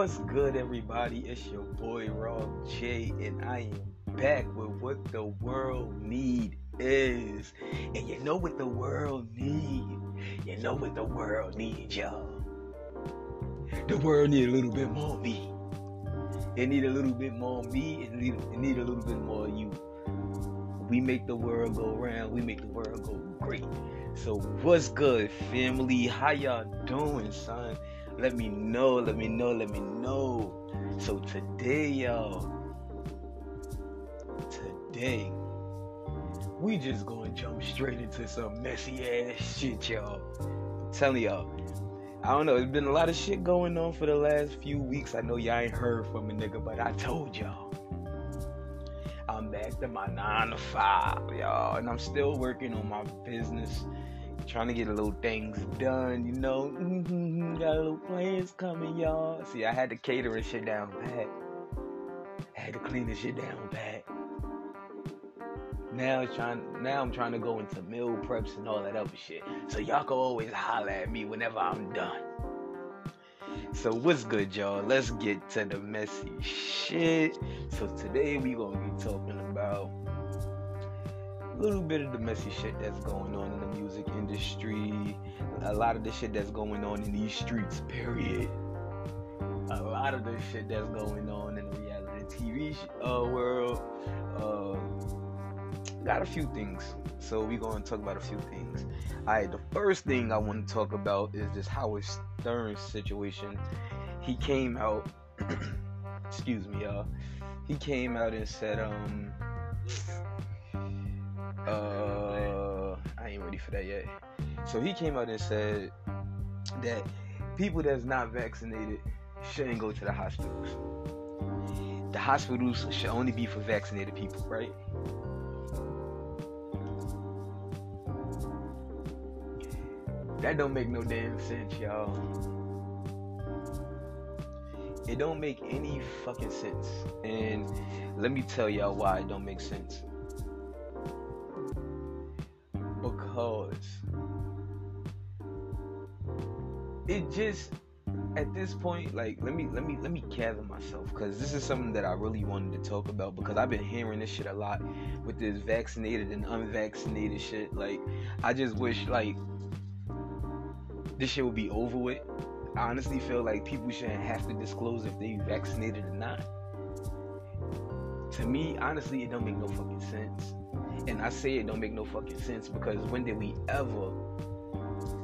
What's good, everybody? It's your boy Raw J, and I am back with what the world need is. And you know what the world need? You know what the world needs, y'all. The world need a little bit more me. It need a little bit more me. It need, it need a little bit more you. We make the world go round. We make the world go great. So what's good, family? How y'all doing, son? Let me know, let me know, let me know. So today, y'all, today, we just gonna jump straight into some messy ass shit, y'all. I'm telling y'all. I don't know, it's been a lot of shit going on for the last few weeks. I know y'all ain't heard from a nigga, but I told y'all. I'm back to my nine to five, y'all, and I'm still working on my business trying to get a little things done, you know. Mm-hmm, got a little plans coming, y'all. See, I had to cater and shit down pat. I had to clean the shit down pat. Now it's trying. Now I'm trying to go into meal preps and all that other shit. So y'all can always holler at me whenever I'm done. So what's good, y'all? Let's get to the messy shit. So today we gonna be talking about little bit of the messy shit that's going on in the music industry, a lot of the shit that's going on in these streets, period. A lot of the shit that's going on in the reality TV uh, world. Uh, got a few things. So we're going to talk about a few things. Alright, the first thing I want to talk about is this Howard Stern situation. He came out, excuse me, y'all. He came out and said, um, uh, I ain't ready for that yet. So he came out and said that people that's not vaccinated shouldn't go to the hospitals. The hospitals should only be for vaccinated people, right? That don't make no damn sense, y'all. It don't make any fucking sense. And let me tell y'all why it don't make sense. Because it just at this point like let me let me let me gather myself because this is something that i really wanted to talk about because i've been hearing this shit a lot with this vaccinated and unvaccinated shit. Like i just wish like this shit would be over with. I honestly feel like people shouldn't have to disclose if they vaccinated or not. To me honestly it don't make no fucking sense and I say it don't make no fucking sense because when did we ever,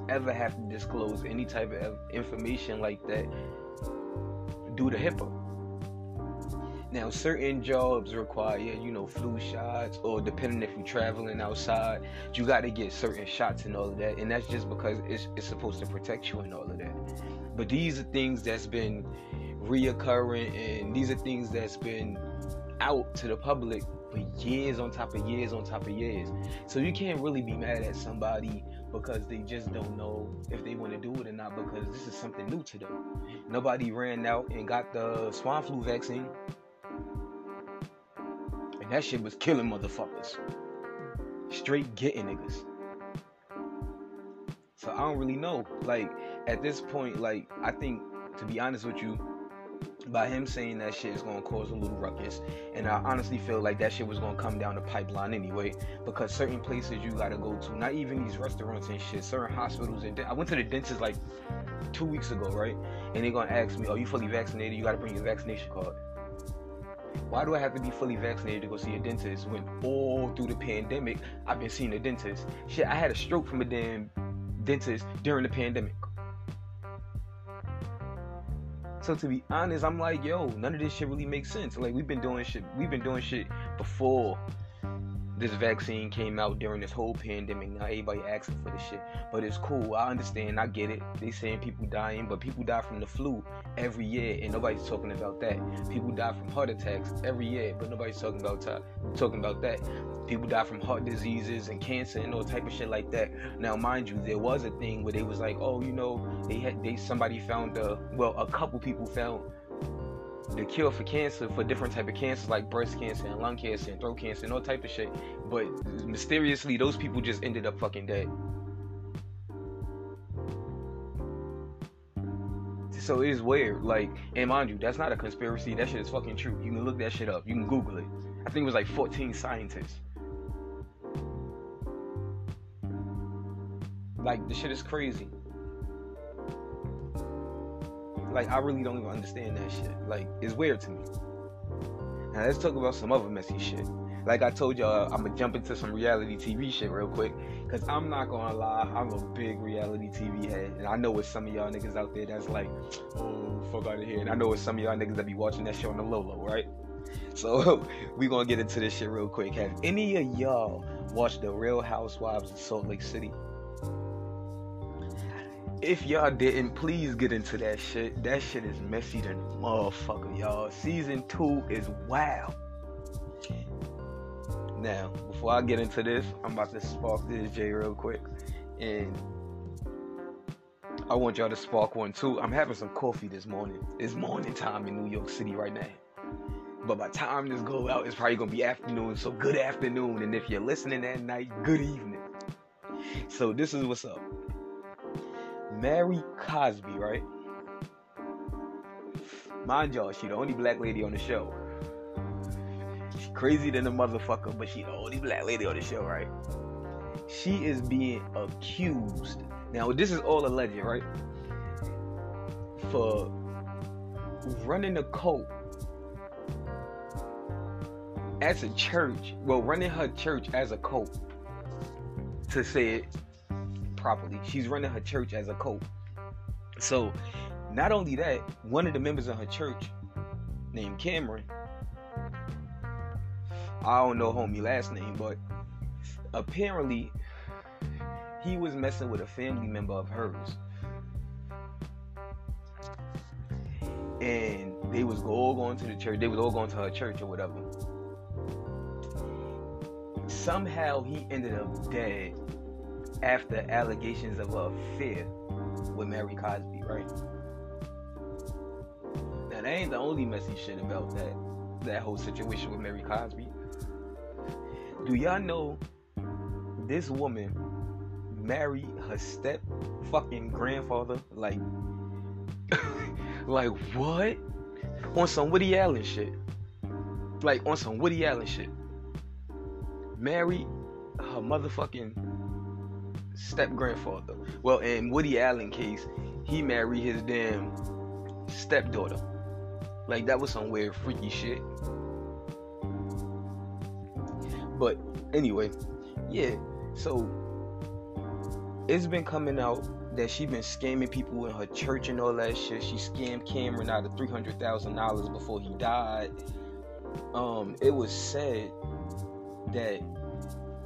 ever have to disclose any type of information like that due to HIPAA? Now, certain jobs require, you know, flu shots, or depending if you're traveling outside, you got to get certain shots and all of that. And that's just because it's, it's supposed to protect you and all of that. But these are things that's been reoccurring, and these are things that's been out to the public for years on top of years on top of years. So you can't really be mad at somebody because they just don't know if they want to do it or not because this is something new to them. Nobody ran out and got the swine flu vaccine. And that shit was killing motherfuckers. Straight getting niggas. So I don't really know. Like at this point, like I think to be honest with you, by him saying that shit is gonna cause a little ruckus, and I honestly feel like that shit was gonna come down the pipeline anyway, because certain places you gotta go to, not even these restaurants and shit, certain hospitals and I went to the dentist like two weeks ago, right? And they're gonna ask me, "Are you fully vaccinated? You gotta bring your vaccination card." Why do I have to be fully vaccinated to go see a dentist when all through the pandemic I've been seeing a dentist? Shit, I had a stroke from a damn dentist during the pandemic. So to be honest, I'm like, yo, none of this shit really makes sense. Like we've been doing shit, we've been doing shit before this vaccine came out during this whole pandemic. Now everybody asking for this shit, but it's cool. I understand. I get it. They saying people dying, but people die from the flu every year, and nobody's talking about that. People die from heart attacks every year, but nobody's talking about ta- talking about that. People die from heart diseases and cancer and all type of shit like that. Now, mind you, there was a thing where they was like, oh, you know, they had they somebody found a well, a couple people found the cure for cancer for different type of cancers like breast cancer and lung cancer and throat cancer and all type of shit. But mysteriously, those people just ended up fucking dead. So it's weird. Like, and mind you, that's not a conspiracy. That shit is fucking true. You can look that shit up. You can Google it. I think it was like 14 scientists. Like, the shit is crazy. Like, I really don't even understand that shit. Like, it's weird to me. Now, let's talk about some other messy shit. Like I told y'all, I'm gonna jump into some reality TV shit real quick. Cause I'm not gonna lie, I'm a big reality TV head. And I know it's some of y'all niggas out there that's like, oh, fuck out of here. And I know it's some of y'all niggas that be watching that show on the low low, right? So we gonna get into this shit real quick. Have any of y'all watched The Real Housewives of Salt Lake City? If y'all didn't, please get into that shit. That shit is messy than motherfucker, y'all. Season two is wow. Now, before I get into this, I'm about to spark this J real quick. And I want y'all to spark one too. I'm having some coffee this morning. It's morning time in New York City right now. But by time this go out, it's probably gonna be afternoon. So good afternoon. And if you're listening at night, good evening. So this is what's up. Mary Cosby, right? Mind y'all, she the only black lady on the show She's crazy than a motherfucker, but she the only black lady on the show, right? She is being accused. Now, this is all alleged, right? For running a cult as a church, well, running her church as a cult, to say it properly. She's running her church as a cult. So, not only that, one of the members of her church, named Cameron, I don't know homie last name, but apparently he was messing with a family member of hers. And they was all going to the church. They was all going to her church or whatever. Somehow he ended up dead after allegations of an affair with Mary Cosby, right? Now that ain't the only messy shit about that that whole situation with Mary Cosby. Do y'all know this woman married her step fucking grandfather? Like, like what? On some Woody Allen shit. Like on some Woody Allen shit. Married her motherfucking step grandfather. Well, in Woody Allen case, he married his damn stepdaughter. Like that was some weird freaky shit. But anyway, yeah. So it's been coming out that she been scamming people in her church and all that shit. She scammed Cameron out of three hundred thousand dollars before he died. Um, it was said that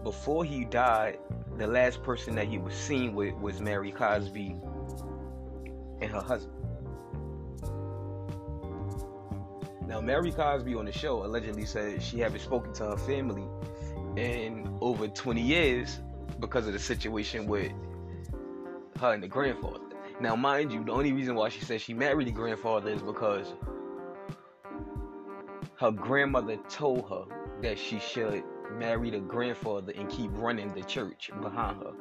before he died, the last person that he was seen with was Mary Cosby and her husband. Now, Mary Cosby on the show allegedly said she haven't spoken to her family in over 20 years because of the situation with her and the grandfather. Now, mind you, the only reason why she says she married the grandfather is because her grandmother told her that she should marry the grandfather and keep running the church behind her.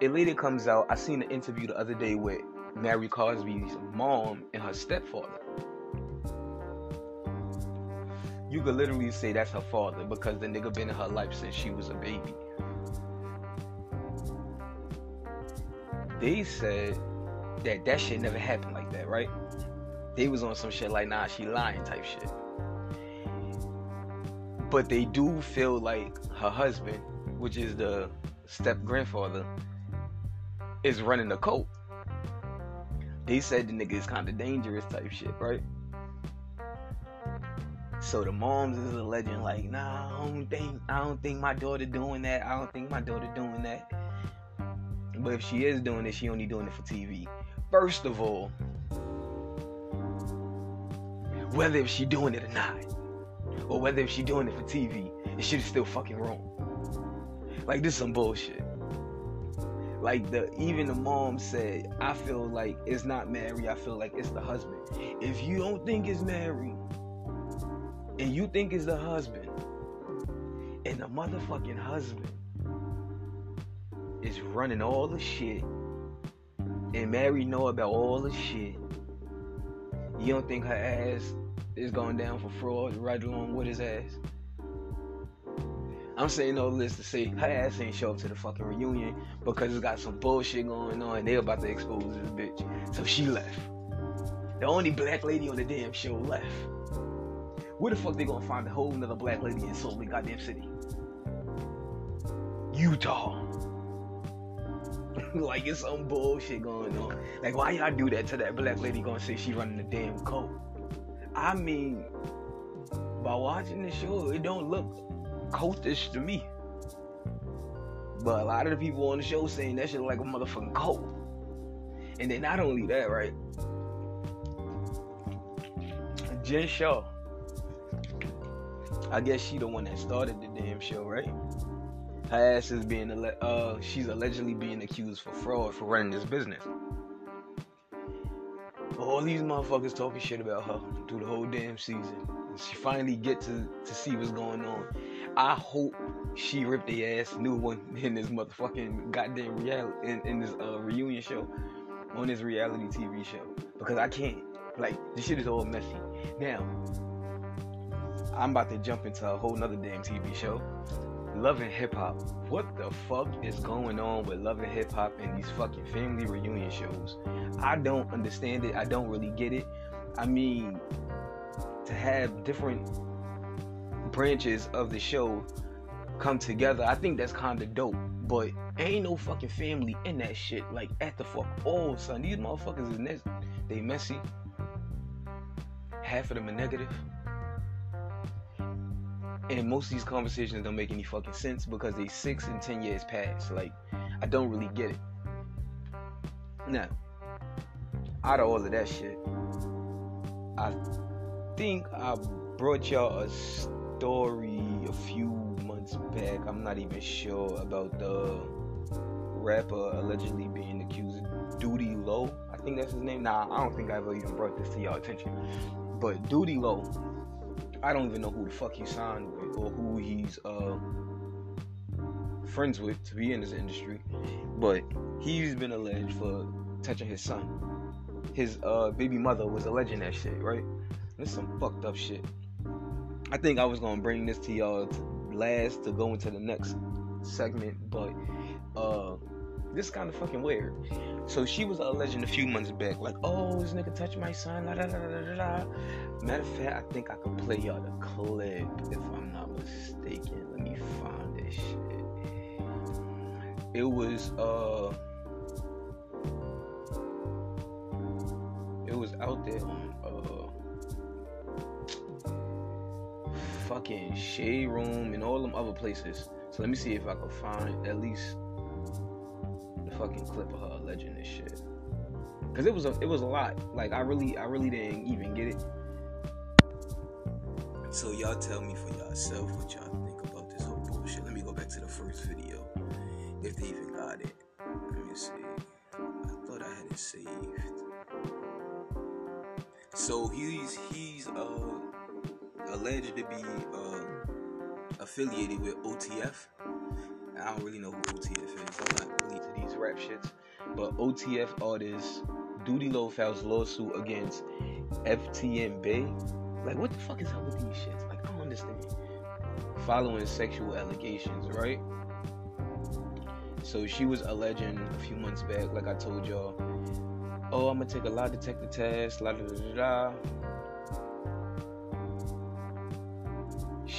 It later comes out, I seen an interview the other day with Mary Cosby's mom and her stepfather. you could literally say that's her father because the nigga been in her life since she was a baby. They said that that shit never happened like that, right? They was on some shit like, nah, she lying type shit. But they do feel like her husband, which is the step grandfather, is running the cult. They said the nigga is kind of dangerous type shit, right? So the moms is a legend, like, nah, I don't think I don't think my daughter doing that. I don't think my daughter doing that. But if she is doing it, she only doing it for TV. First of all, whether if she doing it or not, or whether if she doing it for TV, it is still fucking wrong. Like this is some bullshit. Like the even the mom said, I feel like it's not Mary, I feel like it's the husband. If you don't think it's Mary, and you think it's the husband, and the motherfucking husband is running all the shit and Mary know about all the shit, you don't think her ass is going down for fraud right along with his ass? I'm saying all this to say her ass ain't show up to the fucking reunion because it's got some bullshit going on and they about to expose this bitch. So she left. The only black lady on the damn show left. Where the fuck they gonna find a whole nother black lady in Salt Lake goddamn city? Utah. like it's some bullshit going on. Like why y'all do that to that black lady gonna say she running the damn coat? I mean, by watching the show, it don't look cultish to me. But a lot of the people on the show saying that shit like a motherfucking cult. And then not only that, right? Jen Shah. I guess she the one that started the damn show, right? Her ass is being uh she's allegedly being accused for fraud for running this business. All these motherfuckers talking shit about her through the whole damn season. And she finally get to to see what's going on. I hope she ripped the ass new one in this motherfucking goddamn reality in, in this uh, reunion show on this reality TV show because I can't. Like this shit is all messy. Now I'm about to jump into a whole nother damn TV show. Love and Hip Hop. What the fuck is going on with Love and Hip Hop and these fucking family reunion shows? I don't understand it. I don't really get it. I mean, to have different branches of the show come together, I think that's kind of dope. But ain't no fucking family in that shit. Like at the fuck all, son. These motherfuckers is ne- they messy. Half of them are negative. And most of these conversations don't make any fucking sense because they six and ten years past. Like, I don't really get it. Now, out of all of that shit, I think I brought y'all a story a few months back. I'm not even sure about the rapper allegedly being accused of Doodie Lo. I think that's his name. Nah, I don't think I ever even brought this to y'all attention. But Doodie Lo, I don't even know who the fuck he signed with or who he's uh, friends with to be in this industry. But he's been alleged for touching his son. His uh, baby mother was alleging that shit, right? This is some fucked up shit. I think I was gonna bring this to y'all last to go into the next segment, but uh, this kind of fucking weird. So she was alleging a few months back, like, oh, this nigga touched my son. La, la, la. Matter of fact, I think I could play y'all the clip if I'm not mistaken. Let me find this shit. It was uh it was out there on uh fucking Shade Room and all them other places. So let me see if I can find at least fucking clip of her alleging this shit. Cause it was a it was a lot. Like I really I really didn't even get it. So y'all tell me for yourself what y'all think about this whole bullshit. Let me go back to the first video. If they even got it. Let me see. I thought I had it saved. So he's he's uh alleged to be uh affiliated with OTF. I don't really know who OTF is. I'm not really to these rap shits. But OTF artist Doodie Lo files lawsuit against FTN Bae. Like, what the fuck is up with these shits? Like, I don't understand. Following sexual allegations, right? So she was alleging a few months back, like I told y'all, oh, I'm gonna take a lie detector test, la da da da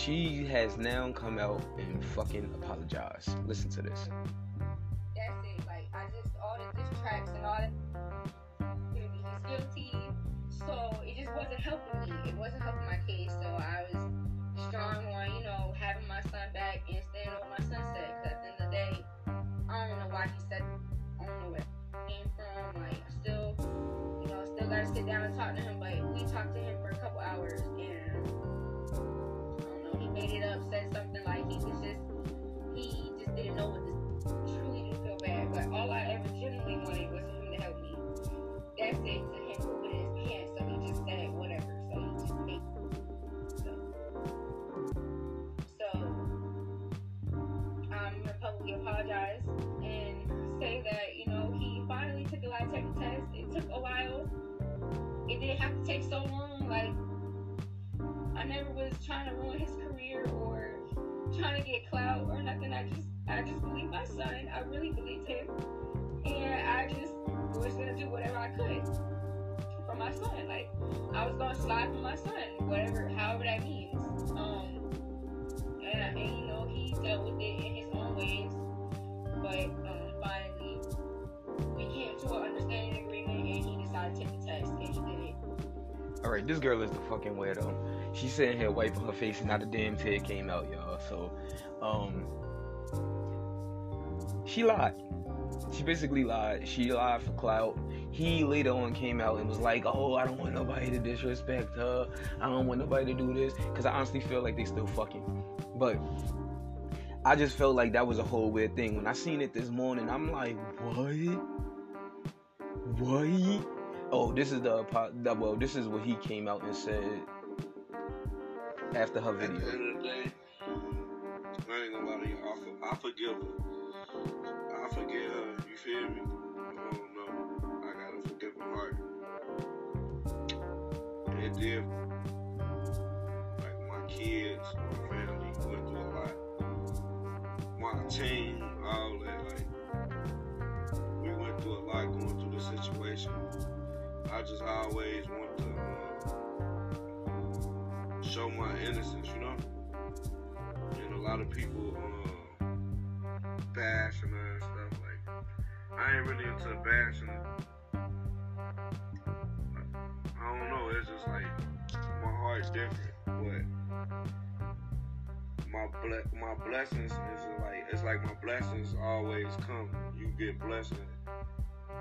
She has now come out and fucking apologized. Listen to this. That's it. Like I just all the diss tracks and all that. He's guilty. So it just wasn't helping me. It wasn't helping my case. So I was strong on, you know, having my son back and staying on my son said. Cause at the end of the day, I don't know why he said. I don't know where it came from. Like I still, you know, still gotta sit down and talk to him. But we talked to him up, said something like he was just he just didn't know what to truly didn't feel bad. But all I ever genuinely wanted was for him to help me. That's it to him in his pants. So he just said whatever. So he just made so. So um, I'm gonna publicly apologize and say that, you know, he finally took a lie the test. It took a while. It didn't have to take so long. Like I never was trying to ruin his career or trying to get clout or nothing. I just I just believe my son. I really believed him, and I just was gonna do whatever I could for my son. Like I was gonna slide for my son, whatever, however that means. Um, and, and you know he dealt with it in his own ways, but um, finally we came to an understanding agreement, and he decided to take the test, and he did it. All right, this girl is the fucking weirdo. She's sitting here wiping her face, and not a damn tear came out, y'all. So, um, she lied. She basically lied. She lied for clout. He later on came out and was like, "Oh, I don't want nobody to disrespect her. I don't want nobody to do this." Because I honestly feel like they still fucking. But I just felt like that was a whole weird thing. When I seen it this morning, I'm like, "What? What?" Oh, this is the, the well, this is what he came out and said after her At the video. end of the day, I ain't gonna lie to you. I, for, I forgive her. I forgive her. You feel me? I don't know. I got a forgiving heart. Like my kids, my family went through a lot. My team, all that. Like we went through a lot going through the situation. I just always want to. Uh, show my innocence, you know. And a lot of people uh, her and stuff like. I ain't really into bashing. I don't know. It's just like my heart's different, but my ble- my blessings is like it's like my blessings always come. You get blessings.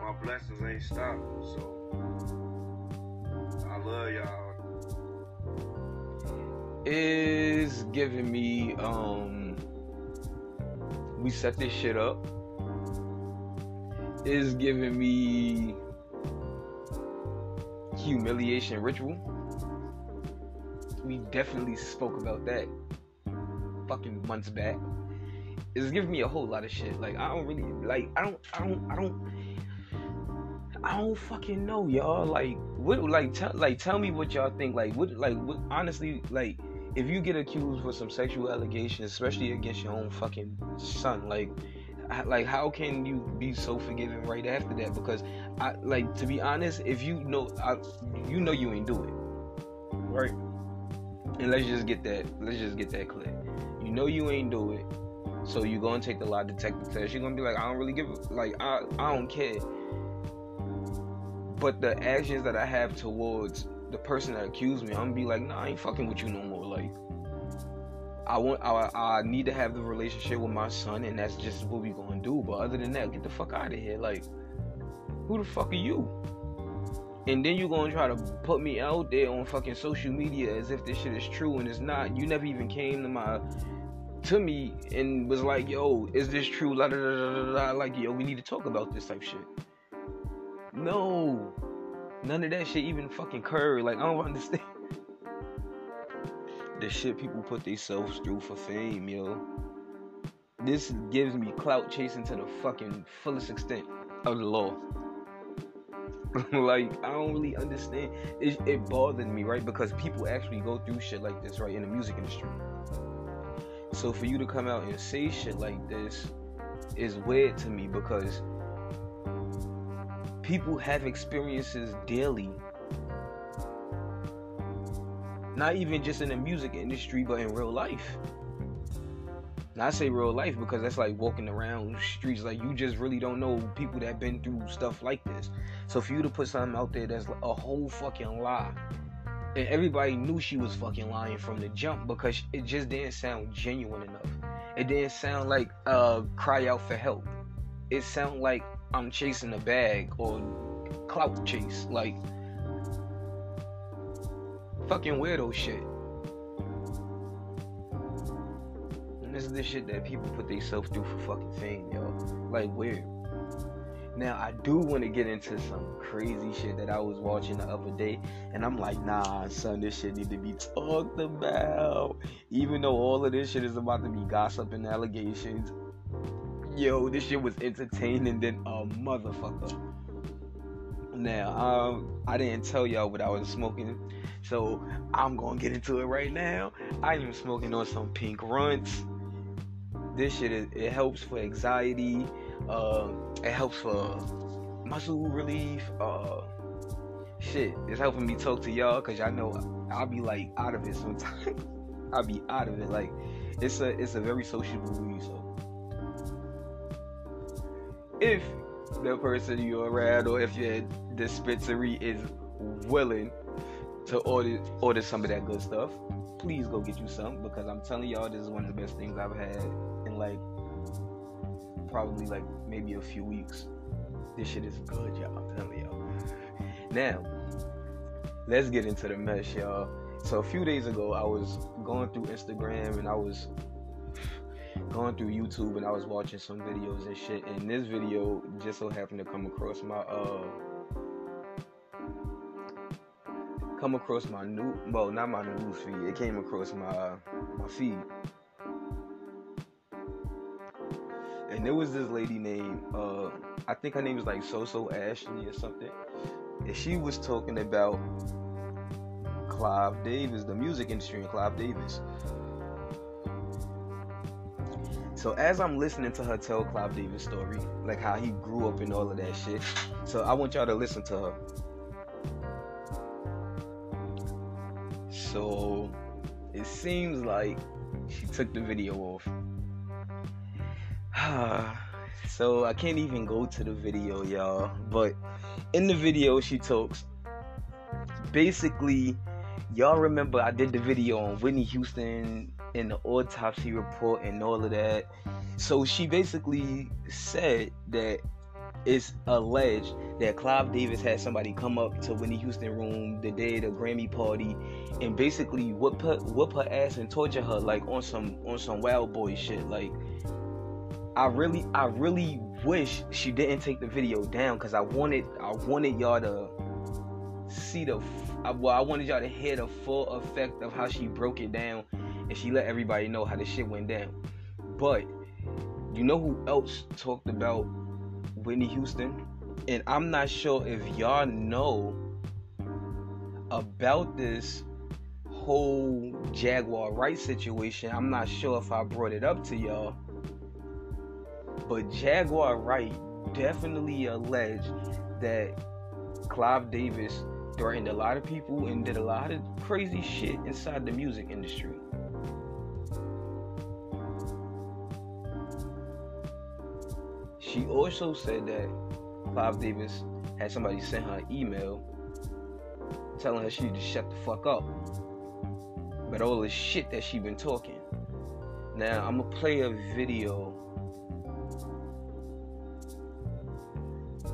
My blessings ain't stopping, so I love y'all. Is giving me um we set this shit up is giving me humiliation ritual we definitely spoke about that fucking months back it's giving me a whole lot of shit like i don't really like i don't i don't i don't I don't fucking know, y'all. Like, what? Like, tell, like, tell me what y'all think. Like, what? Like, what? Honestly, like, if you get accused for some sexual allegations, especially against your own fucking son, like, like, how can you be so forgiving right after that? Because, I like to be honest, if you know, I, you know, you ain't do it, right? And let's just get that. Let's just get that clear. You know, you ain't do it. So you gonna take the lie detector test. You're gonna be like, I don't really give a like I I don't care. But the actions that I have towards the person that accused me, I'm gonna be like, nah, I ain't fucking with you no more. Like, I want, I, I need to have the relationship with my son, and that's just what we gonna do. But other than that, get the fuck out of here. Like, who the fuck are you? And then you gonna try to put me out there on fucking social media as if this shit is true, and it's not. You never even came to my to me and was like, yo, is this true? Like, yo, we need to talk about this type shit. No. None of that shit even fucking curry. Like, I don't understand. The shit people put themselves through for fame, yo. This gives me clout chasing to the fucking fullest extent of the law. like, I don't really understand. It, it bothered me, right? Because people actually go through shit like this, right, in the music industry. So for you to come out and say shit like this is weird to me because people have experiences daily. Not even just in the music industry, but in real life. Now I say real life because that's like walking around streets. Like you just really don't know people that been through stuff like this. So for you to put something out there that's a whole fucking lie, and everybody knew she was fucking lying from the jump because it just didn't sound genuine enough. It didn't sound like uh cry out for help. It sounded like I'm chasing a bag or clout chase, like fucking weirdo shit. And this is the shit that people put themselves through for fucking fame, yo. Like weird. Now I do want to get into some crazy shit that I was watching the other day, and I'm like, nah, son, this shit need to be talked about. Even though all of this shit is about to be gossip and allegations, yo, this shit was entertaining than a motherfucker. Now, um, I didn't tell y'all what I was smoking, so I'm gonna get into it right now. I am smoking on some pink runts. This shit it, helps for anxiety. Uh, it helps for muscle relief. Uh, shit, it's helping me talk to y'all because y'all know I'll be like out of it sometimes. I'll be out of it. Like it's a it's a very sociable weed. So if the person you're around or if your dispensary is willing to order order some of that good stuff, please go get you some because I'm telling y'all this is one of the best things I've had in like probably like maybe a few weeks. This shit is good, y'all. I'm telling y'all. Now, let's get into the mess, y'all. So a few days ago, I was going through Instagram and I was going through YouTube and I was watching some videos and shit. And this video just so happened to come across my uh come across my new well not my news feed. It came across my my feed. And there was this lady named uh I think her name was like So So Ashley or something. And she was talking about Clive Davis, the music industry and Clive Davis. So as I'm listening to her tell Clive Davis story, like how he grew up and all of that shit, so I want y'all to listen to her. So it seems like she took the video off. so I can't even go to the video, y'all. But in the video, she talks. Basically, y'all remember I did the video on Whitney Houston in the autopsy report and all of that. So she basically said that it's alleged that Clive Davis had somebody come up to Whitney Houston room the day of the Grammy party and basically whip her whip her ass and torture her like on some on some wild boy shit. Like I really I really wish she didn't take the video down because I wanted I wanted y'all to see the well I wanted y'all to hear the full effect of how she broke it down and she let everybody know how the shit went down. But you know who else talked about Whitney Houston? And I'm not sure if y'all know about this whole Jaguar Wright situation. I'm not sure if I brought it up to y'all. But Jaguar Wright definitely alleged that Clive Davis threatened a lot of people and did a lot of crazy shit inside the music industry. She also said that Clive Davis had somebody send her an email telling her she to shut the fuck up. But all the shit that she been talking. Now I'm gonna play a video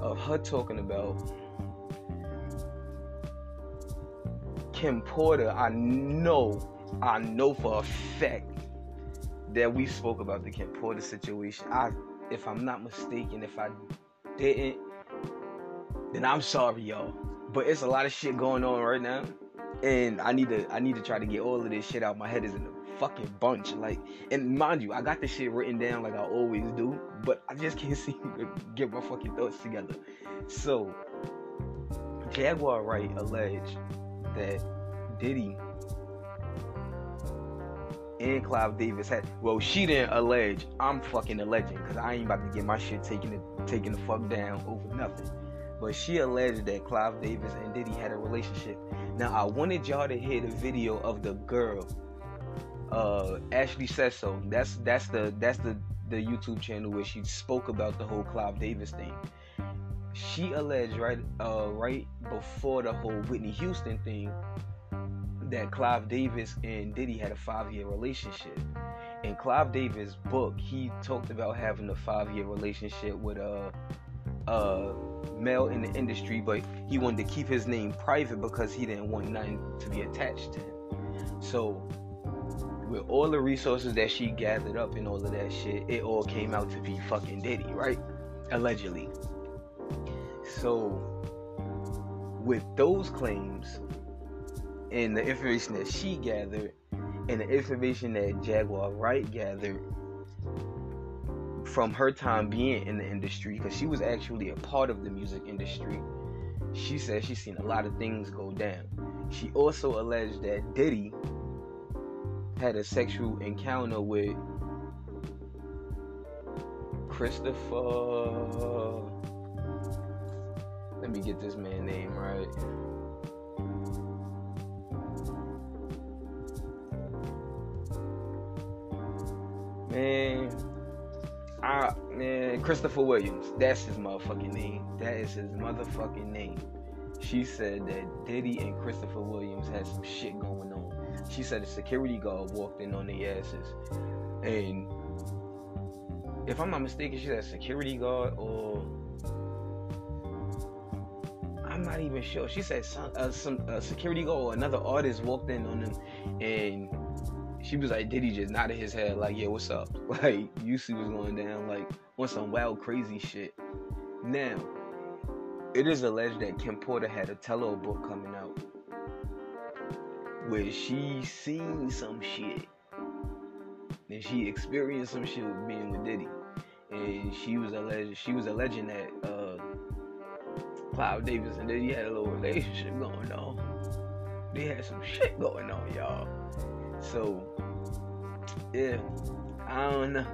of her talking about Kim Porter. I know, I know for a fact that we spoke about the Kim Porter situation. I if I'm not mistaken. If I didn't, then I'm sorry, y'all. But it's a lot of shit going on right now, and I need to I need to try to get all of this shit out my head is in a fucking bunch. Like, and mind you, I got this shit written down like I always do, but I just can't seem to get my fucking thoughts together. So, Jaguar Wright alleged that Diddy and Clive Davis had. Well, she didn't allege. I'm fucking alleging because I ain't about to get my shit taken taken the fuck down over nothing. But she alleged that Clive Davis and Diddy had a relationship. Now I wanted y'all to hear the video of the girl, uh, Ashley says so. That's that's the that's the the YouTube channel where she spoke about the whole Clive Davis thing. She alleged right uh right before the whole Whitney Houston thing that Clive Davis and Diddy had a five year relationship. In Clive Davis' book, he talked about having a five year relationship with a, a male in the industry, but he wanted to keep his name private because he didn't want nothing to be attached to him. So, with all the resources that she gathered up and all of that shit, it all came out to be fucking Diddy, right? Allegedly. So, with those claims, and the information that she gathered and the information that Jaguar Wright gathered from her time being in the industry because she was actually a part of the music industry she said she's seen a lot of things go down. She also alleged that Diddy had a sexual encounter with Christopher. Let me get this man name right. Man, I man, Christopher Williams. That's his motherfucking name. That is his motherfucking name. She said that Diddy and Christopher Williams had some shit going on. She said a security guard walked in on their asses. And if I'm not mistaken, she said security guard or I'm not even sure. She said some, uh, some uh, security guard or another artist walked in on them and she was like, Diddy just nodded his head like, yeah, what's up? Like, you see what's going down, like, on some wild, crazy shit. Now, it is alleged that Kim Porter had a tell book coming out where she seen some shit. And she experienced some shit with being with Diddy. And she was alleged she was alleging that uh Clive Davis and Diddy had a little relationship going on. They had some shit going on, y'all. So yeah, I don't know.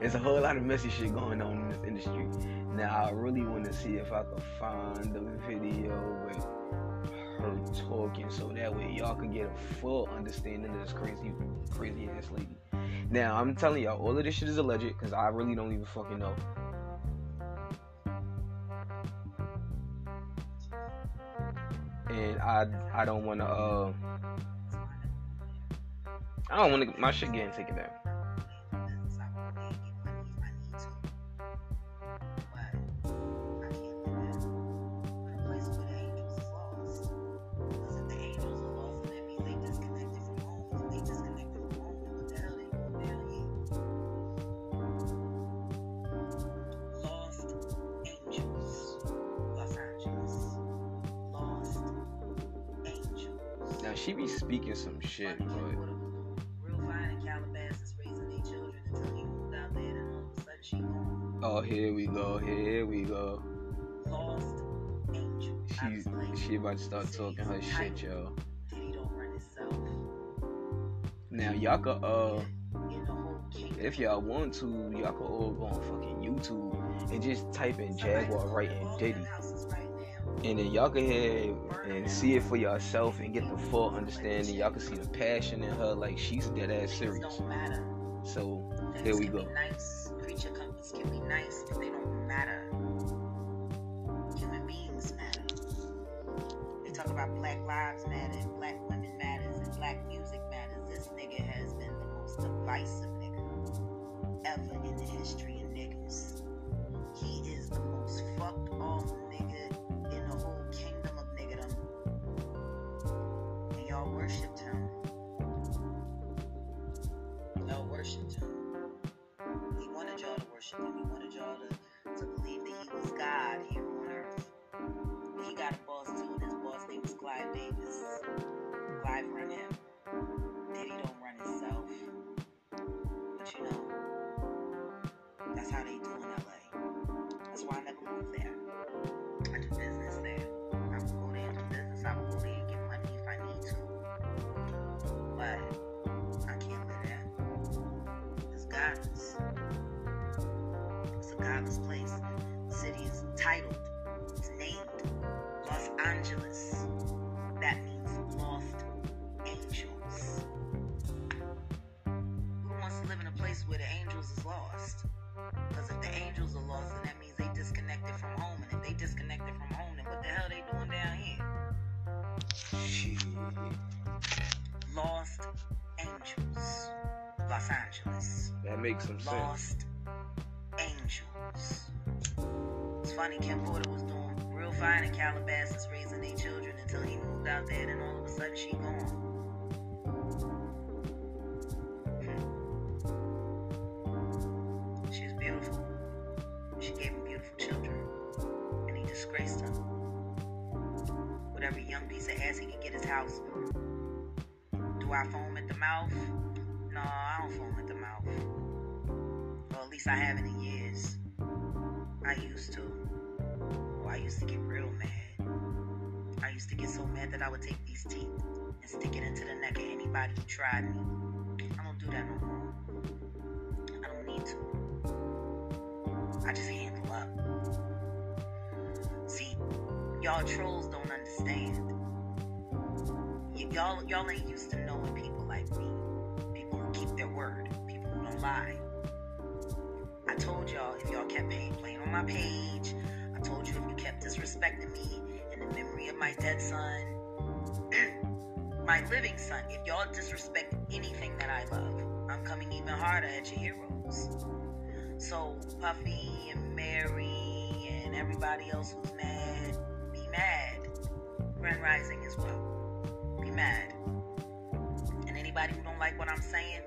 There's a whole lot of messy shit going on in this industry. Now I really want to see if I can find the video with her talking, so that way y'all can get a full understanding of this crazy, crazy ass lady. Now I'm telling y'all, all of this shit is alleged because I really don't even fucking know. And I I don't want to uh I don't want my shit getting taken down. Now she be speaking some shit, but Oh, here we go. Here we go. Lost angel. She's she about to start talking her shit, yo. Diddy don't run himself. Now y'all could uh In the whole kingdom. if y'all want to, y'all could all go on fucking YouTube and just type in Jaguar Wright and Diddy. And then y'all can hear and see it for yourself and get the full understanding. Y'all can see the passion in her, like she's dead ass serious. So Here we can go. Companies can be nice, but they don't matter. Human beings matter. They talk about Black Lives Matter and Black Women Matters and Black Music Matters. This nigga has been the most divisive nigga ever in the history him. He wanted y'all to, to believe that he was God here on earth. He got a boss too, and his boss name was Clive Davis. Makes some sense. Lost Angels. It's funny, Kim Porter was doing real fine in Calabasas raising their children until he moved out there, then all of a sudden she gone. Hmm. She's beautiful. She gave him beautiful children. And he disgraced her. With every young piece of ass he could get his house. Do I foam at the mouth? No, I don't foam at the mouth. Least I haven't in years. I used to. Well, I used to get real mad. I used to get so mad that I would take these teeth and stick it into the neck of anybody who tried me. I don't do that no more. I don't need to. I just handle up. See, y'all trolls don't understand. Y- y'all, y'all ain't used to knowing people like me. People who keep their word. People who don't lie. I told y'all if y'all kept playing on my page. I told you if you kept disrespecting me in the memory of my dead son, my living son. If y'all disrespect anything that I love, I'm coming even harder at your heroes. So Puffy and Mary and everybody else who's mad, be mad. Grand Rising as well. Be mad. And anybody who don't like what I'm saying,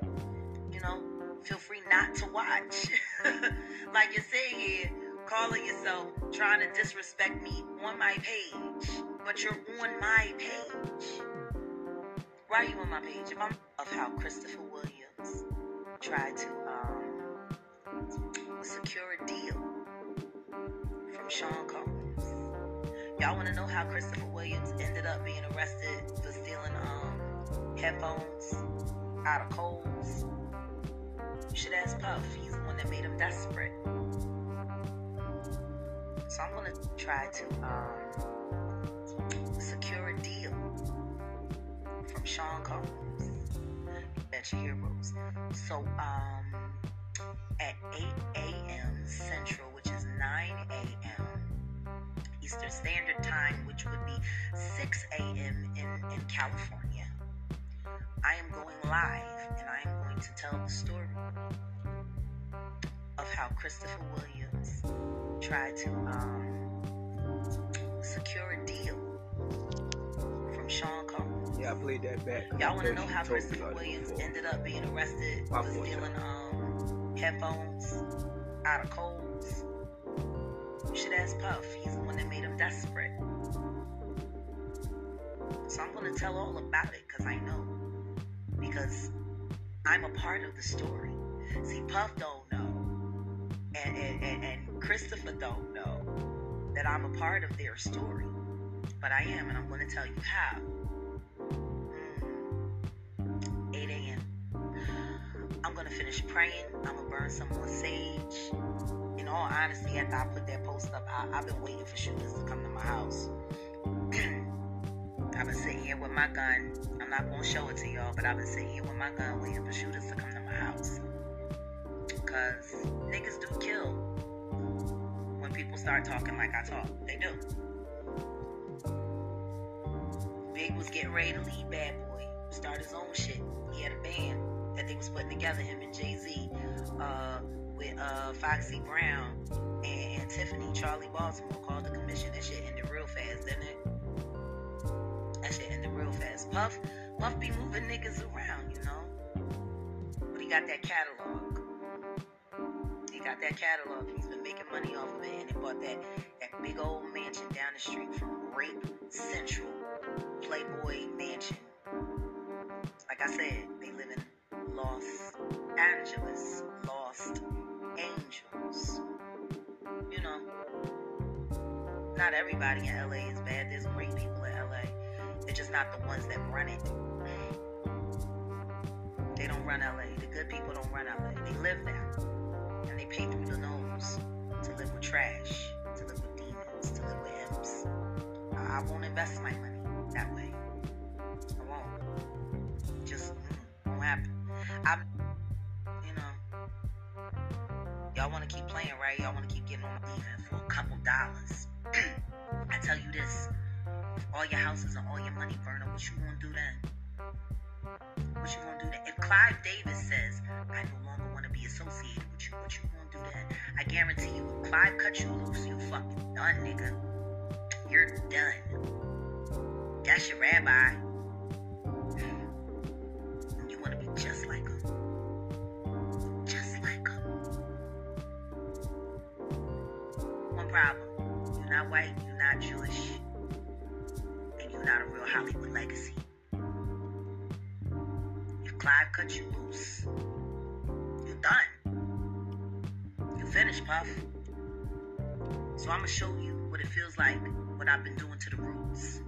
you know, feel free not to watch. like you're saying here, calling yourself trying to disrespect me on my page, but you're on my page. Why are you on my page? If I'm of how Christopher Williams tried to um, secure a deal from Sean Combs. Y'all want to know how Christopher Williams ended up being arrested for stealing um, headphones out of Kohl's? You should ask Puff. He's the one that made him desperate. So I'm gonna try to um, secure a deal from Sean Combs. Bet your heroes. So um, at 8 a.m. Central, which is 9 a.m. Eastern Standard Time, which would be 6 a.m. In, in California. I am going live and I am going to tell the story of how Christopher Williams tried to um, secure a deal from Sean Combs. Yeah, I played that back. Y'all want to know how Christopher Williams before. ended up being arrested My for stealing um, headphones out of Kohl's? You should ask Puff. He's the one that made him desperate. So I'm going to tell all about it because I know. Because I'm a part of the story. See, Puff don't know. And, and, and, Christopher don't know that I'm a part of their story. But I am, and I'm going to tell you how. Mm. 8 a.m. I'm gonna finish praying. I'm gonna burn some more sage. In all honesty, after I put that post up, I, I've been waiting for shooters to come to my house. I've been sitting here with my gun. I'm not gonna show it to y'all, but I've been sitting here with my gun waiting for shooters to come to my house. Cause niggas do kill when people start talking like I talk. They do. Big was getting ready to leave Bad Boy, start his own shit. He had a band that they was putting together, him and Jay Z, uh, with uh, Foxy Brown and, and Tiffany Charli Baltimore called the commission. That shit ended real fast, didn't it? Shit ended real fast. Puff, Puff be moving niggas around, you know. But he got that catalog. He got that catalog. He's been making money off of it, and he bought that that big old mansion down the street from Rape Central, Playboy Mansion. Like I said, they live in Los Angeles, Lost Angels. You know, not everybody in LA is bad. There's great people in LA. Just not the ones that run it. They don't run LA. The good people don't run LA. They live there. And they pay through the nose to live with trash, to live with demons, to live with imps. I I won't invest my money that way. I won't. Just mm, won't happen. I'm, you know, y'all want to keep playing, right? Y'all want to keep getting on even for a couple dollars. All your houses and all your money burn up, what you gonna do then? What you gonna do then? If Clive Davis says, "I no longer want to be associated with you," what you gonna do then? I guarantee you, if Clive cut you loose, you fucking done, nigga. You're done. That's your rabbi. Cut you loose, you're done. You're finished, Puff. So I'm gonna show you what it feels like, what I've been doing to the roots.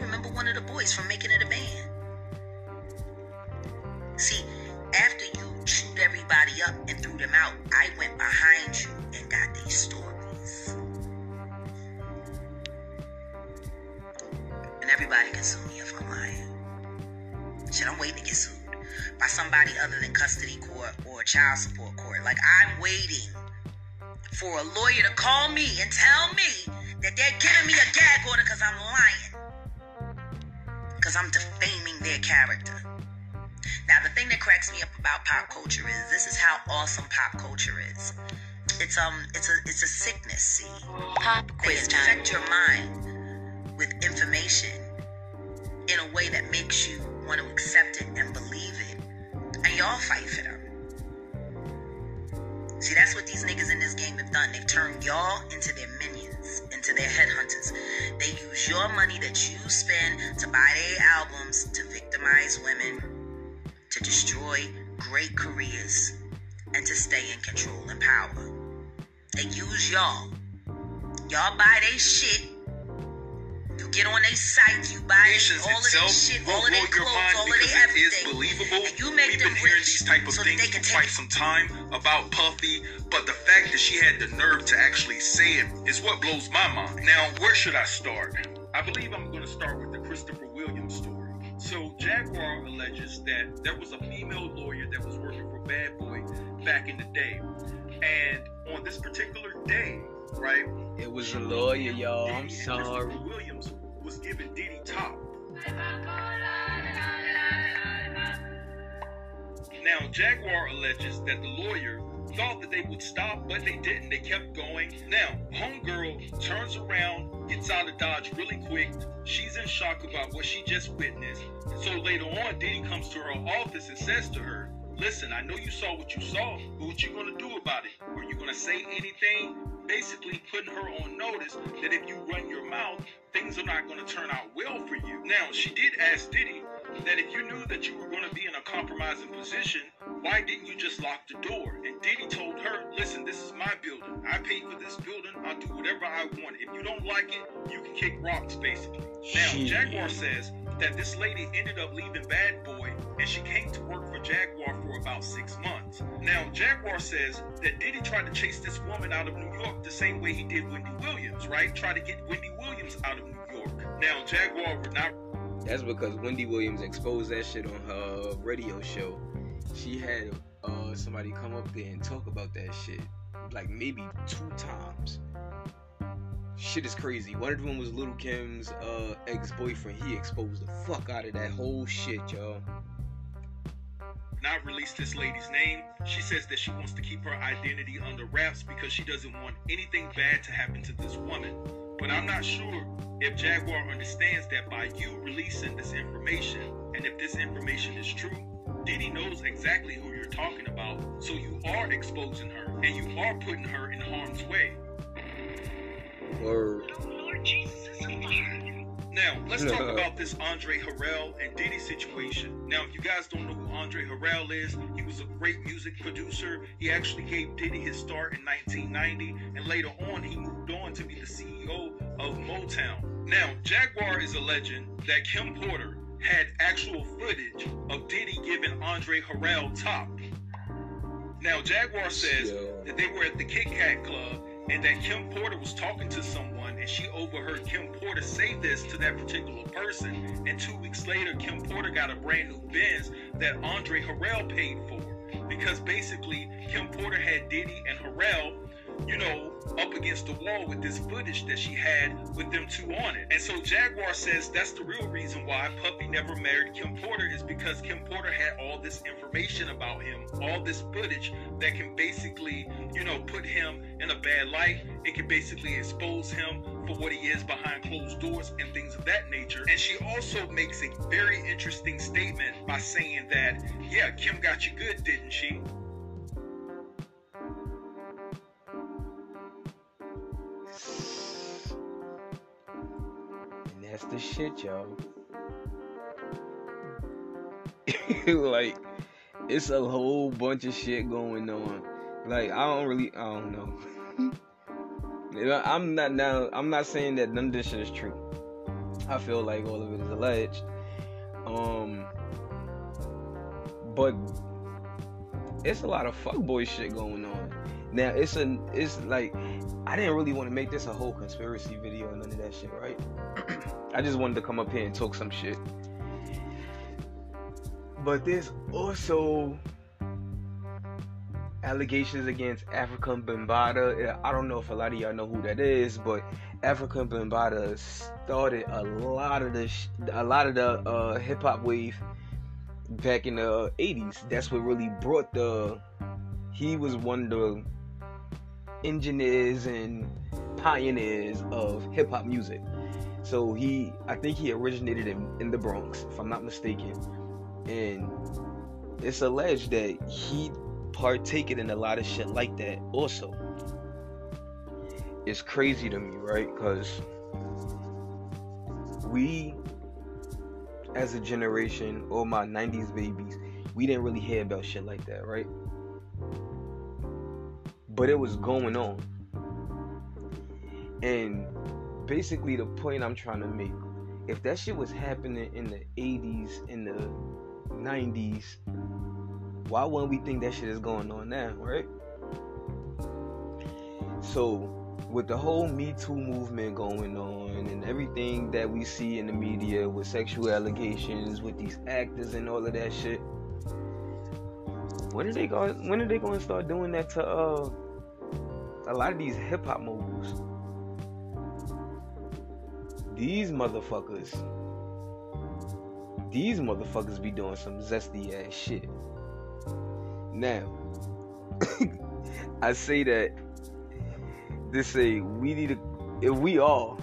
Remember one of the boys from making it a band. See, after you chewed everybody up and threw them out, I went behind you and got these stories. And everybody can sue me if I'm lying. Shit, I'm waiting to get sued by somebody other than custody court or child support court. Like, I'm waiting for a lawyer to call me and tell me that they're giving me a gag order because I'm lying. Because I'm defaming their character. Now, the thing that cracks me up about pop culture is this is how awesome pop culture is. It's um, it's a it's a sickness. See, Pop they quiz time. infect your mind with information in a way that makes you want to accept it and believe it, and y'all fight for them. See, that's what these niggas in this game have done. They've turned y'all into their minions, into their headhunters. They use your money that you spend to buy their albums to victimize women, to destroy great careers, and to stay in control and power. They use y'all. Y'all buy their shit. You get on their site, you buy Nations all of their shit, all of blow their clothes, all of because their it is everything. believable. And you make We've them been hearing rich these type of so that things they for can quite take some time about Puffy, but the fact that she had the nerve to actually say it is what blows my mind. Now, where should I start? I believe I'm going to start with the Christopher Williams story. So, Jaguar alleges that there was a female lawyer that was working for Bad Boy back in the day. And on this particular day, right, It was a lawyer, y'all. I'm sorry. Christopher Williams was giving Diddy top. Now, Jaguar alleges that the lawyer thought that they would stop, but they didn't. They kept going. Now, Homegirl turns around, gets out of Dodge really quick. She's in shock about what she just witnessed. So later on, Diddy comes to her office and says to her, Listen, I know you saw what you saw, but what you gonna do about it? Are you gonna say anything? Basically putting her on notice that if you run your mouth, things are not gonna turn out well for you. Now, she did ask Diddy that if you knew that you were gonna be in a compromising position, why didn't you just lock the door? And Diddy told her, listen, this is my building. I paid for this building. I'll do whatever I want. If you don't like it, you can kick rocks, basically. Now. Jaguar says that this lady ended up leaving Bad Boy and she came to work for Jaguar for about six months. Now, Jaguar says that Diddy tried to chase this woman out of New York the same way he did Wendy Williams, right? Try to get Wendy Williams out of New York. Now, Jaguar would not That's because Wendy Williams exposed that shit on her radio show. She had uh, somebody come up there and talk about that shit like maybe two times. Shit is crazy. One of them was Little Kim's uh, ex-boyfriend. He exposed the fuck out of that whole shit, y'all. not release this lady's name. She says that she wants to keep her identity under wraps because she doesn't want anything bad to happen to this woman. But I'm not sure if Jaguar understands that by you releasing this information, and if this information is true, Diddy knows exactly who you're talking about, so you are exposing her and you are putting her in harm's way. Or Now, let's talk about this Andre Harrell and Diddy situation. Now, if you guys don't know who Andre Harrell is, he was a great music producer. He actually gave Diddy his start in 1990, and later on, he moved on to be the CEO of Motown. Now, Jaguar is a legend that Kim Porter had actual footage of Diddy giving Andre Harrell top. Now, Jaguar says Yo. that they were at the Kit Kat Club and that Kim Porter was talking to someone and she overheard Kim Porter say this to that particular person. And two weeks later, Kim Porter got a brand new Benz that Andre Harrell paid for. Because basically, Kim Porter had Diddy and Harrell, you know, up against the wall with this footage that she had with them two on it. And so Jaguar says that's the real reason why Puffy never married Kim Porter is because Kim Porter had all this information about him, all this footage that can basically, you know, put him in a bad light. It can basically expose him for what he is behind closed doors and things of that nature. And she also makes a very interesting statement by saying that, yeah, Kim got you good, didn't she? That's the shit, y'all. like, it's a whole bunch of shit going on. Like, I don't really, I don't know. You know, I'm not now. I'm not saying that none of this shit is true. I feel like all of it is alleged. Um, but it's a lot of fuckboy shit going on. Now it's a, it's like I didn't really want to make this a whole conspiracy video and none of that shit, right? I just wanted to come up here and talk some shit. But there's also allegations against Afrika Bambaataa. I don't know if a lot of y'all know who that is, but Afrika Bambaataa started a lot of the sh- a lot of the uh, hip hop wave back in the 80s. That's what really brought the. He was one of the engineers and pioneers of hip hop music. So he, I think he originated in, in the Bronx, if I'm not mistaken. And it's alleged that he partaken in a lot of shit like that also. It's crazy to me, right? Because we, as a generation, or my 90s babies, we didn't really hear about shit like that, right? But it was going on. And basically, the point I'm trying to make if that shit was happening in the 80s, in the 90s, why wouldn't we think that shit is going on now, right? So, with the whole Me Too movement going on and everything that we see in the media with sexual allegations, with these actors and all of that shit, when are they going? When are they going to start doing that to uh, a lot of these hip hop moguls? These motherfuckers, these motherfuckers be doing some zesty ass shit. Now, I say that to say we need to, if we all,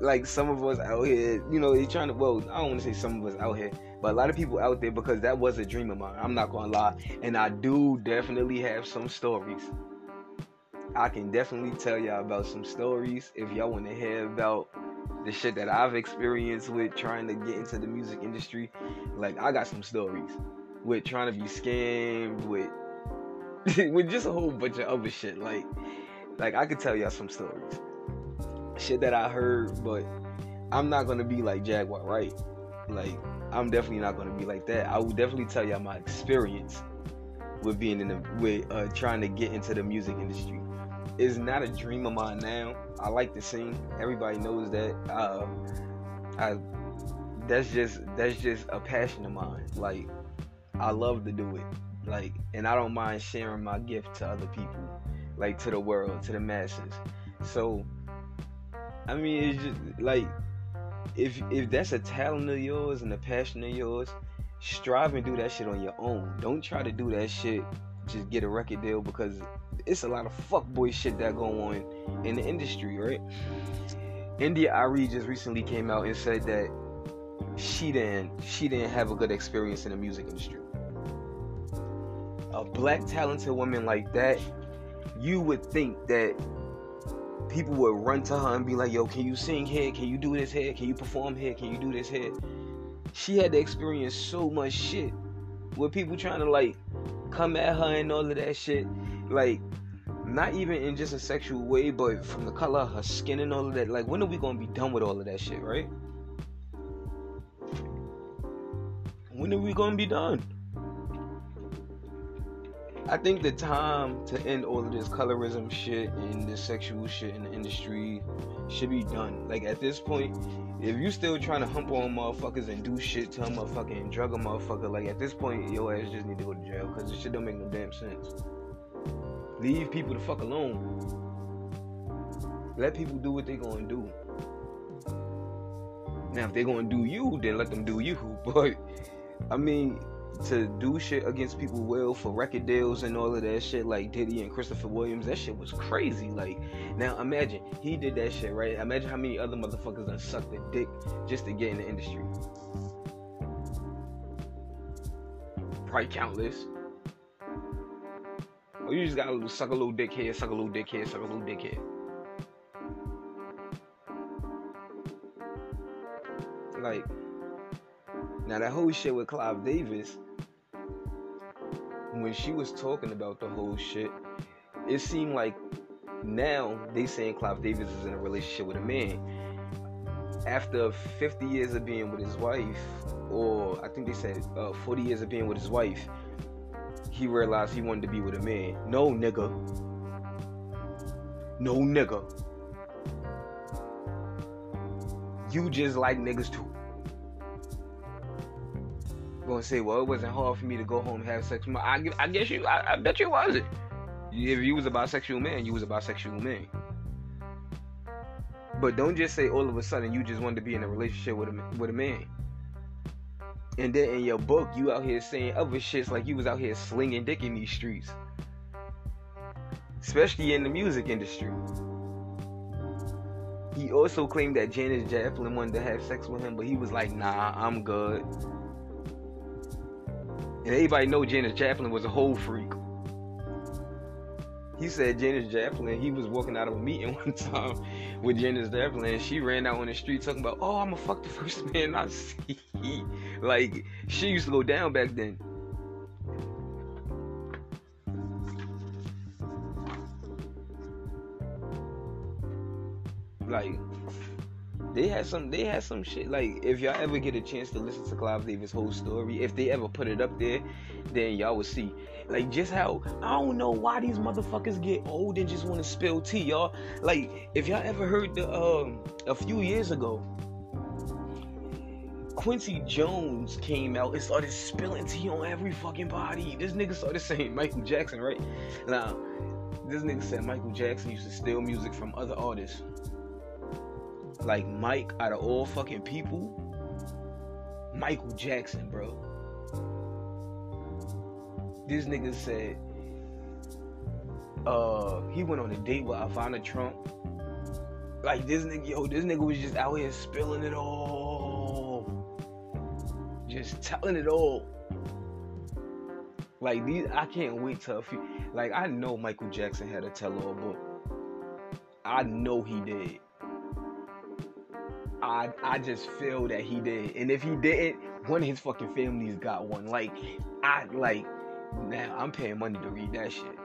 like some of us out here, you know, they trying to, well, I don't want to say some of us out here, but a lot of people out there because that was a dream of mine. I'm not gonna lie, and I do definitely have some stories. I can definitely tell y'all about some stories if y'all want to hear about the shit that I've experienced with trying to get into the music industry. Like I got some stories with trying to be scammed with with just a whole bunch of other shit. Like like I could tell y'all some stories. Shit that I heard, but I'm not gonna be like Jaguar, right? Like I'm definitely not gonna be like that. I will definitely tell y'all my experience with being in the with uh, trying to get into the music industry. It's not a dream of mine now. I like to sing. Everybody knows that. Uh, I that's just that's just a passion of mine. Like I love to do it. Like and I don't mind sharing my gift to other people, like to the world, to the masses. So I mean it's just like if if that's a talent of yours and a passion of yours, strive and do that shit on your own. Don't try to do that shit just get a record deal because it's a lot of fuckboy shit that go on in the industry, right? India Arie just recently came out and said that she didn't she didn't have a good experience in the music industry. A black talented woman like that, you would think that people would run to her and be like, "Yo, can you sing here? Can you do this here? Can you perform here? Can you do this here?" She had to experience so much shit with people trying to like come at her and all of that shit. Like, not even in just a sexual way, but from the color of her skin and all of that. Like, when are we gonna be done with all of that shit, right? When are we gonna be done? I think the time to end all of this colorism shit and this sexual shit in the industry should be done. Like at this point, if you still trying to hump on motherfuckers and do shit to a motherfucker and drug a motherfucker, like at this point, your ass just need to go to jail because this shit don't make no damn sense. Leave people the fuck alone. Let people do what they gonna do. Now, if they gonna do you, then let them do you. But I mean, to do shit against people will for record deals and all of that shit like Diddy and Christopher Williams, that shit was crazy. Like, now imagine he did that shit, right? Imagine how many other motherfuckers done sucked a dick just to get in the industry. Probably countless. Or you just gotta suck a little dick here, suck a little dick here, suck a little dick here. Like, now that whole shit with Clive Davis, when she was talking about the whole shit, it seemed like now they saying Clive Davis is in a relationship with a man. After 50 years of being with his wife, or I think they said uh, 40 years of being with his wife, he realized he wanted to be with a man. No nigga. No nigga. You just like niggas too. Gonna say, well, it wasn't hard for me to go home and have sex. I, I guess you. I, I bet you wasn't. If you was a bisexual man, you was a bisexual man. But don't just say all of a sudden you just wanted to be in a relationship with a with a man. And then in your book, you out here saying other shits like you was out here slinging dick in these streets, especially in the music industry. He also claimed that Janis Joplin wanted to have sex with him, but he was like, "Nah, I'm good." And everybody know Janis Joplin was a whole freak. He said Janis Joplin, he was walking out of a meeting one time with Joplin, and she ran out on the street talking about, "Oh, I'm gonna fuck the first man I see." like she used to go down back then. Like they had some they had some shit like if y'all ever get a chance to listen to Clive Davis whole story, if they ever put it up there, then y'all will see. Like just how I don't know why these motherfuckers get old and just want to spill tea, y'all. Like if y'all ever heard the um a few years ago, Quincy Jones came out and started spilling tea on every fucking body. This nigga started saying Michael Jackson, right? Now, this nigga said Michael Jackson used to steal music from other artists. Like Mike, out of all fucking people, Michael Jackson, bro. This nigga said uh he went on a date with Ivana Trump. Like this nigga, yo, this nigga was just out here spilling it all. Just telling it all. Like these I can't wait till a few like I know Michael Jackson had a tell all book. I know he did. I I just feel that he did. And if he didn't, one of his fucking families got one. Like I like now I'm paying money to read that shit.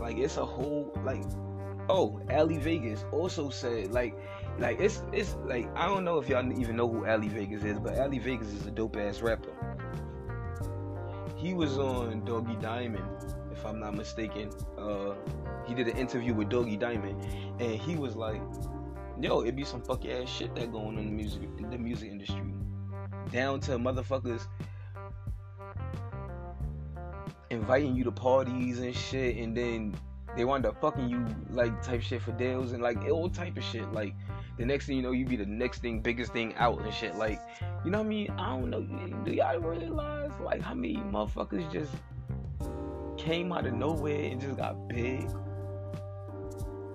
Like it's a whole like oh, Ali Vegas also said like like it's it's like I don't know if y'all even know who Ali Vegas is, but Ali Vegas is a dope ass rapper. He was on Doggie Diamond, if I'm not mistaken. Uh he did an interview with Doggie Diamond and he was like, Yo, it be some fuck ass shit that going on in the music in the music industry. Down to motherfuckers inviting you to parties and shit and then they wind up fucking you like type shit for deals and like all type of shit. Like the next thing you know, you be the next thing, biggest thing out and shit. Like, you know what I mean? I don't know. Do y'all realize like how many motherfuckers just came out of nowhere and just got big?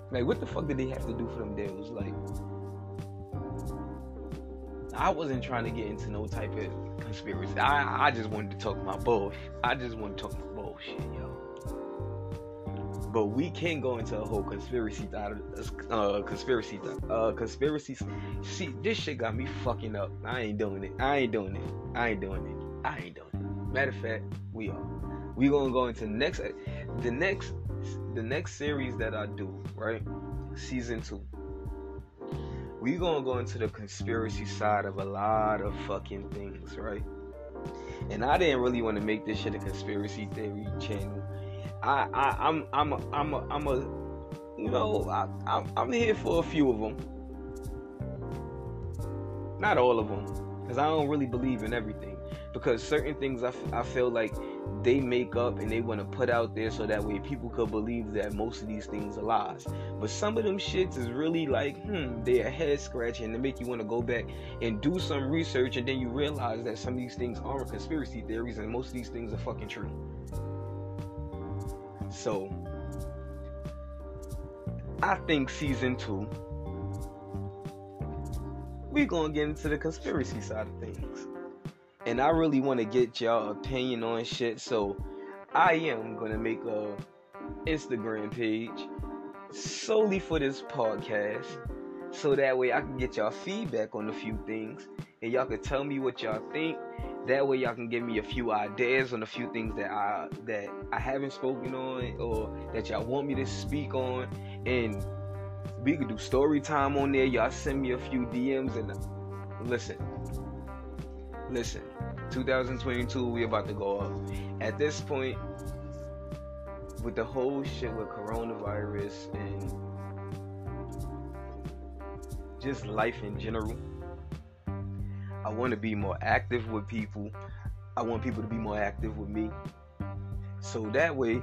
Like, what the fuck did they have to do for them deals? Like, I wasn't trying to get into no type of conspiracy. I I just wanted to talk my bullshit. I just want to talk my bullshit, yo. But we can go into a whole conspiracy thought, uh, conspiracy, thought, uh, conspiracy. See, this shit got me fucking up. I ain't doing it. I ain't doing it. I ain't doing it. I ain't doing it. Matter of fact, we are. We gonna go into next, the next, the next series that I do, right? Season two. We're gonna go into the conspiracy side of a lot of fucking things, right? And I didn't really want to make this shit a conspiracy theory channel. I, I I'm I'm a, I'm a, I'm a you know I, I'm here for a few of them, not all of them, because I don't really believe in everything. Because certain things I, f- I feel like they make up and they want to put out there so that way people could believe that most of these things are lies. But some of them shits is really like, hmm, they're head scratching to make you want to go back and do some research and then you realize that some of these things aren't conspiracy theories and most of these things are fucking true. So, I think season two, we're gonna get into the conspiracy side of things and I really want to get y'all opinion on shit. So I am gonna make a Instagram page solely for this podcast, so that way I can get y'all feedback on a few things, and y'all can tell me what y'all think. That way y'all can give me a few ideas on a few things that I that I haven't spoken on or that y'all want me to speak on, and we could do story time on there. Y'all send me a few DMs and listen listen, 2022, we about to go up. At this point, with the whole shit with coronavirus and just life in general, I want to be more active with people. I want people to be more active with me. So that way,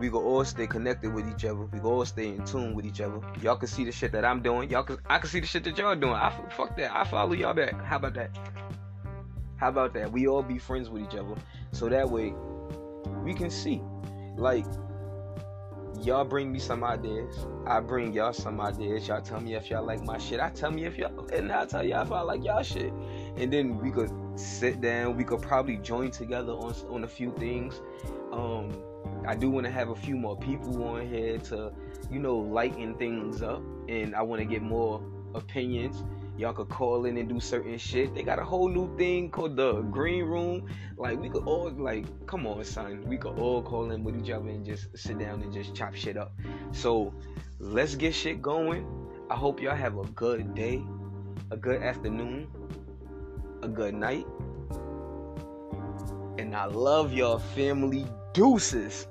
we can all stay connected with each other. We can all stay in tune with each other. Y'all can see the shit that I'm doing. Y'all can I can see the shit that y'all doing. I fuck that. I follow y'all back. How about that? How about that? We all be friends with each other. So that way we can see. Like y'all bring me some ideas. I bring y'all some ideas. Y'all tell me if y'all like my shit. I tell me if y'all and I tell y'all if I like y'all shit. And then we could sit down. We could probably join together on on a few things. Um I do want to have a few more people on here to, you know, lighten things up. And I want to get more opinions. Y'all could call in and do certain shit. They got a whole new thing called the green room. Like we could all like, come on, son. We could all call in with each other and just sit down and just chop shit up. So let's get shit going. I hope y'all have a good day, a good afternoon, a good night. And I love y'all family deuces.